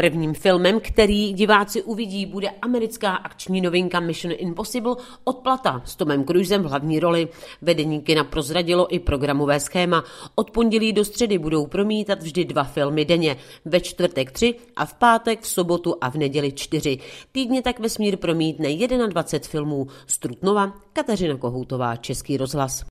Prvním filmem, který diváci uvidí, bude americká akční novinka Mission Impossible Odplata s Tomem Cruisem v hlavní roli. Vedení kina prozradilo i programové schéma. Od pondělí do středy budou promítat vždy dva filmy denně. Ve čtvrtek tři a v pátek, v sobotu a v neděli čtyři. Týdně tak vesmír promítne 21 filmů. Strutnova, Kateřina Kohoutová, Český rozhlas.